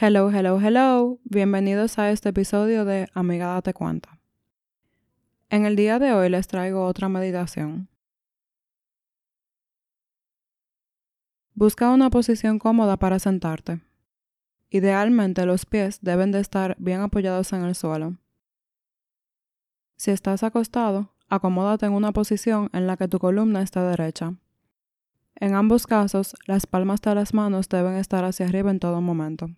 Hello, hello, hello. Bienvenidos a este episodio de Amiga Date Cuenta. En el día de hoy les traigo otra meditación. Busca una posición cómoda para sentarte. Idealmente los pies deben de estar bien apoyados en el suelo. Si estás acostado, acomódate en una posición en la que tu columna esté derecha. En ambos casos, las palmas de las manos deben estar hacia arriba en todo momento.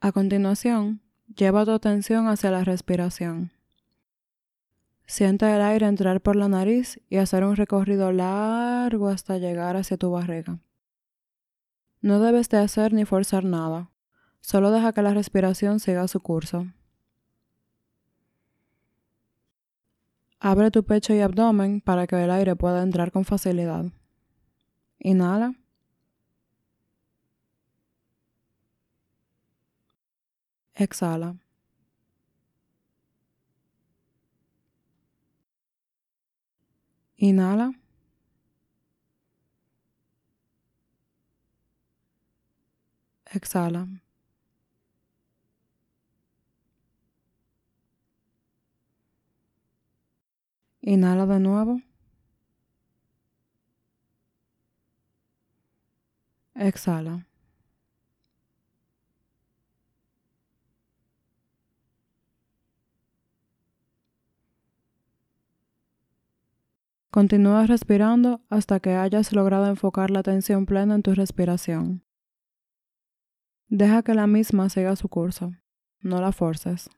A continuación, lleva tu atención hacia la respiración. Siente el aire entrar por la nariz y hacer un recorrido largo hasta llegar hacia tu barriga. No debes de hacer ni forzar nada, solo deja que la respiración siga su curso. Abre tu pecho y abdomen para que el aire pueda entrar con facilidad. Inhala. Exhala. Inhala. Exhala. Inhala de nuevo. Exhala. Continúa respirando hasta que hayas logrado enfocar la atención plena en tu respiración. Deja que la misma siga su curso, no la forces.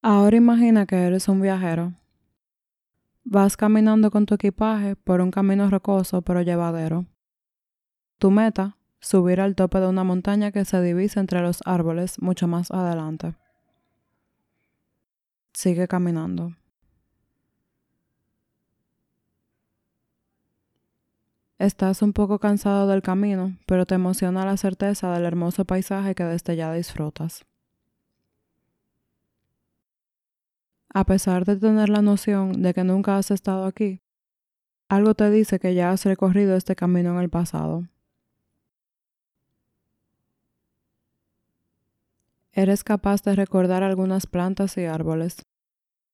Ahora imagina que eres un viajero Vas caminando con tu equipaje por un camino rocoso pero llevadero. Tu meta, subir al tope de una montaña que se divisa entre los árboles mucho más adelante. Sigue caminando. Estás un poco cansado del camino, pero te emociona la certeza del hermoso paisaje que desde ya disfrutas. A pesar de tener la noción de que nunca has estado aquí, algo te dice que ya has recorrido este camino en el pasado. Eres capaz de recordar algunas plantas y árboles.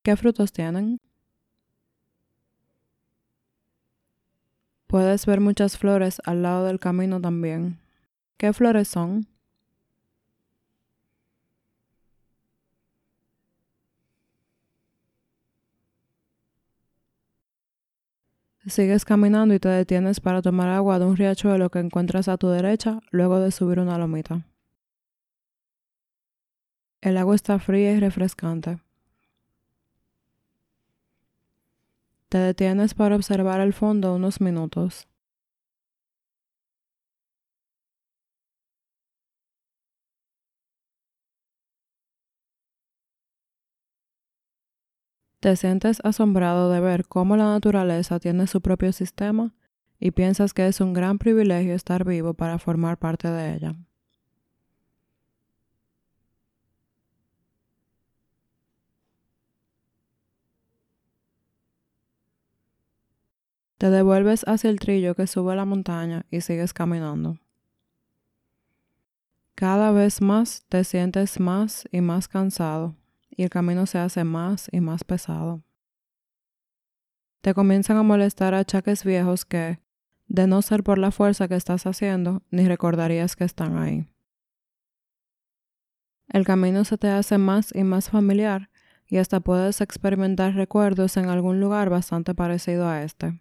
¿Qué frutos tienen? Puedes ver muchas flores al lado del camino también. ¿Qué flores son? Sigues caminando y te detienes para tomar agua de un riachuelo que encuentras a tu derecha luego de subir una lomita. El agua está fría y refrescante. Te detienes para observar el fondo unos minutos. Te sientes asombrado de ver cómo la naturaleza tiene su propio sistema y piensas que es un gran privilegio estar vivo para formar parte de ella. Te devuelves hacia el trillo que sube la montaña y sigues caminando. Cada vez más te sientes más y más cansado y el camino se hace más y más pesado. Te comienzan a molestar achaques viejos que, de no ser por la fuerza que estás haciendo, ni recordarías que están ahí. El camino se te hace más y más familiar y hasta puedes experimentar recuerdos en algún lugar bastante parecido a este.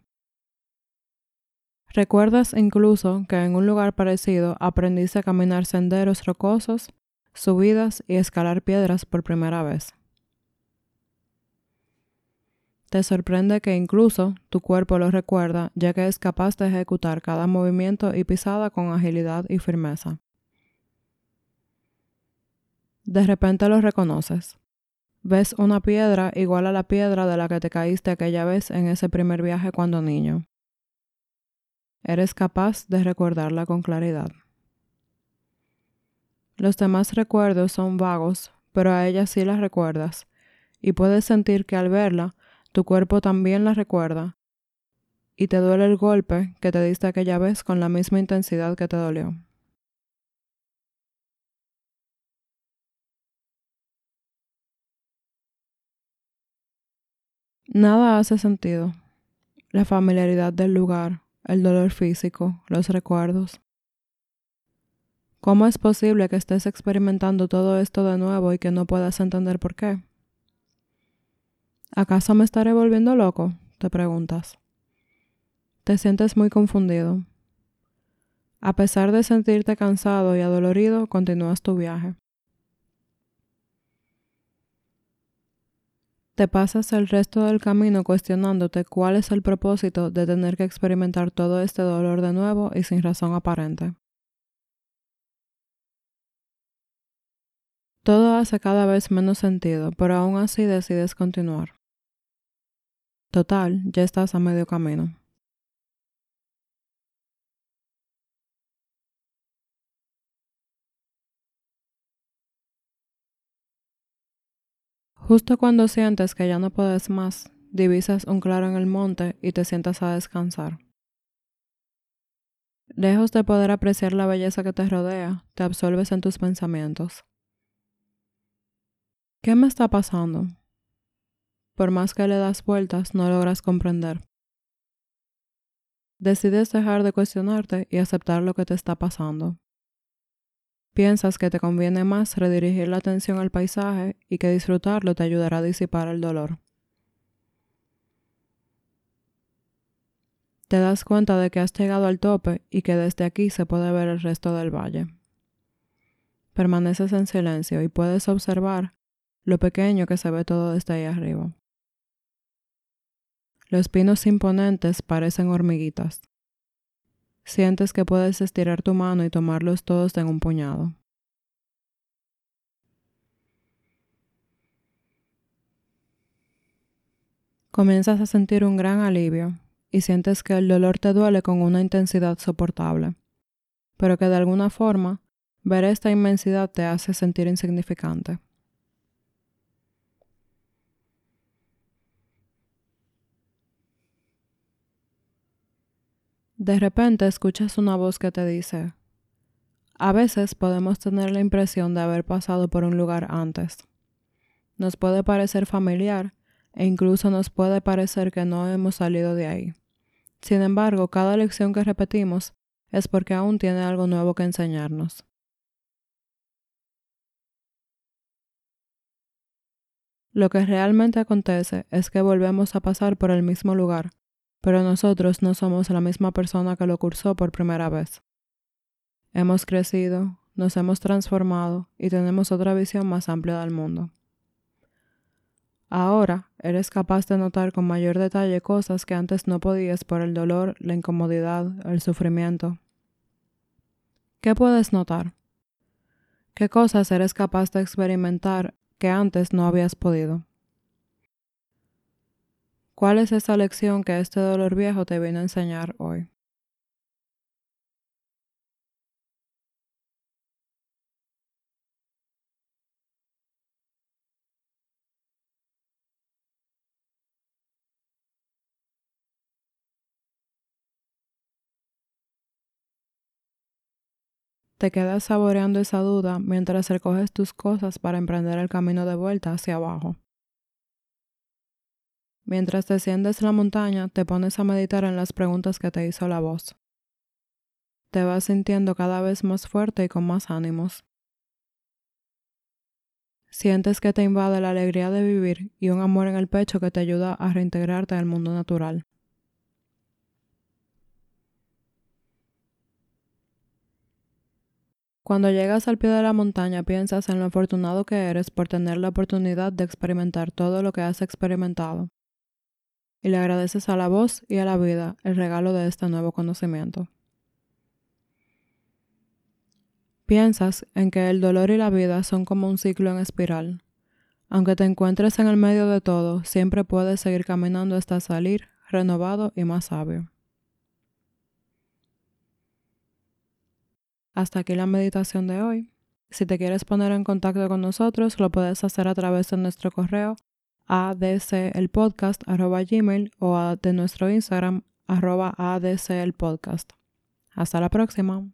Recuerdas incluso que en un lugar parecido aprendiste a caminar senderos rocosos subidas y escalar piedras por primera vez. Te sorprende que incluso tu cuerpo lo recuerda ya que es capaz de ejecutar cada movimiento y pisada con agilidad y firmeza. De repente lo reconoces. Ves una piedra igual a la piedra de la que te caíste aquella vez en ese primer viaje cuando niño. eres capaz de recordarla con claridad. Los demás recuerdos son vagos, pero a ella sí la recuerdas, y puedes sentir que al verla, tu cuerpo también la recuerda, y te duele el golpe que te diste aquella vez con la misma intensidad que te dolió. Nada hace sentido. La familiaridad del lugar, el dolor físico, los recuerdos. ¿Cómo es posible que estés experimentando todo esto de nuevo y que no puedas entender por qué? ¿Acaso me estaré volviendo loco? te preguntas. Te sientes muy confundido. A pesar de sentirte cansado y adolorido, continúas tu viaje. Te pasas el resto del camino cuestionándote cuál es el propósito de tener que experimentar todo este dolor de nuevo y sin razón aparente. Todo hace cada vez menos sentido, pero aún así decides continuar. Total, ya estás a medio camino. Justo cuando sientes que ya no puedes más, divisas un claro en el monte y te sientas a descansar. Lejos de poder apreciar la belleza que te rodea, te absorбes en tus pensamientos. ¿Qué me está pasando? Por más que le das vueltas, no logras comprender. Decides dejar de cuestionarte y aceptar lo que te está pasando. Piensas que te conviene más redirigir la atención al paisaje y que disfrutarlo te ayudará a disipar el dolor. Te das cuenta de que has llegado al tope y que desde aquí se puede ver el resto del valle. Permaneces en silencio y puedes observar lo pequeño que se ve todo desde ahí arriba. Los pinos imponentes parecen hormiguitas. Sientes que puedes estirar tu mano y tomarlos todos en un puñado. Comienzas a sentir un gran alivio y sientes que el dolor te duele con una intensidad soportable, pero que de alguna forma ver esta inmensidad te hace sentir insignificante. De repente escuchas una voz que te dice, a veces podemos tener la impresión de haber pasado por un lugar antes. Nos puede parecer familiar e incluso nos puede parecer que no hemos salido de ahí. Sin embargo, cada lección que repetimos es porque aún tiene algo nuevo que enseñarnos. Lo que realmente acontece es que volvemos a pasar por el mismo lugar, pero nosotros no somos la misma persona que lo cursó por primera vez. Hemos crecido, nos hemos transformado y tenemos otra visión más amplia del mundo. Ahora eres capaz de notar con mayor detalle cosas que antes no podías por el dolor, la incomodidad, el sufrimiento. ¿Qué puedes notar? ¿Qué cosas eres capaz de experimentar que antes no habías podido? ¿Cuál es esa lección que este dolor viejo te viene a enseñar hoy? Te quedas saboreando esa duda mientras recoges tus cosas para emprender el camino de vuelta hacia abajo. Mientras desciendes la montaña, te pones a meditar en las preguntas que te hizo la voz. Te vas sintiendo cada vez más fuerte y con más ánimos. Sientes que te invade la alegría de vivir y un amor en el pecho que te ayuda a reintegrarte al mundo natural. Cuando llegas al pie de la montaña piensas en lo afortunado que eres por tener la oportunidad de experimentar todo lo que has experimentado y le agradeces a la voz y a la vida el regalo de este nuevo conocimiento. Piensas en que el dolor y la vida son como un ciclo en espiral. Aunque te encuentres en el medio de todo, siempre puedes seguir caminando hasta salir renovado y más sabio. Hasta aquí la meditación de hoy. Si te quieres poner en contacto con nosotros, lo puedes hacer a través de nuestro correo adcelpodcast.gmail o de nuestro Instagram arroba adcelpodcast. Hasta la próxima.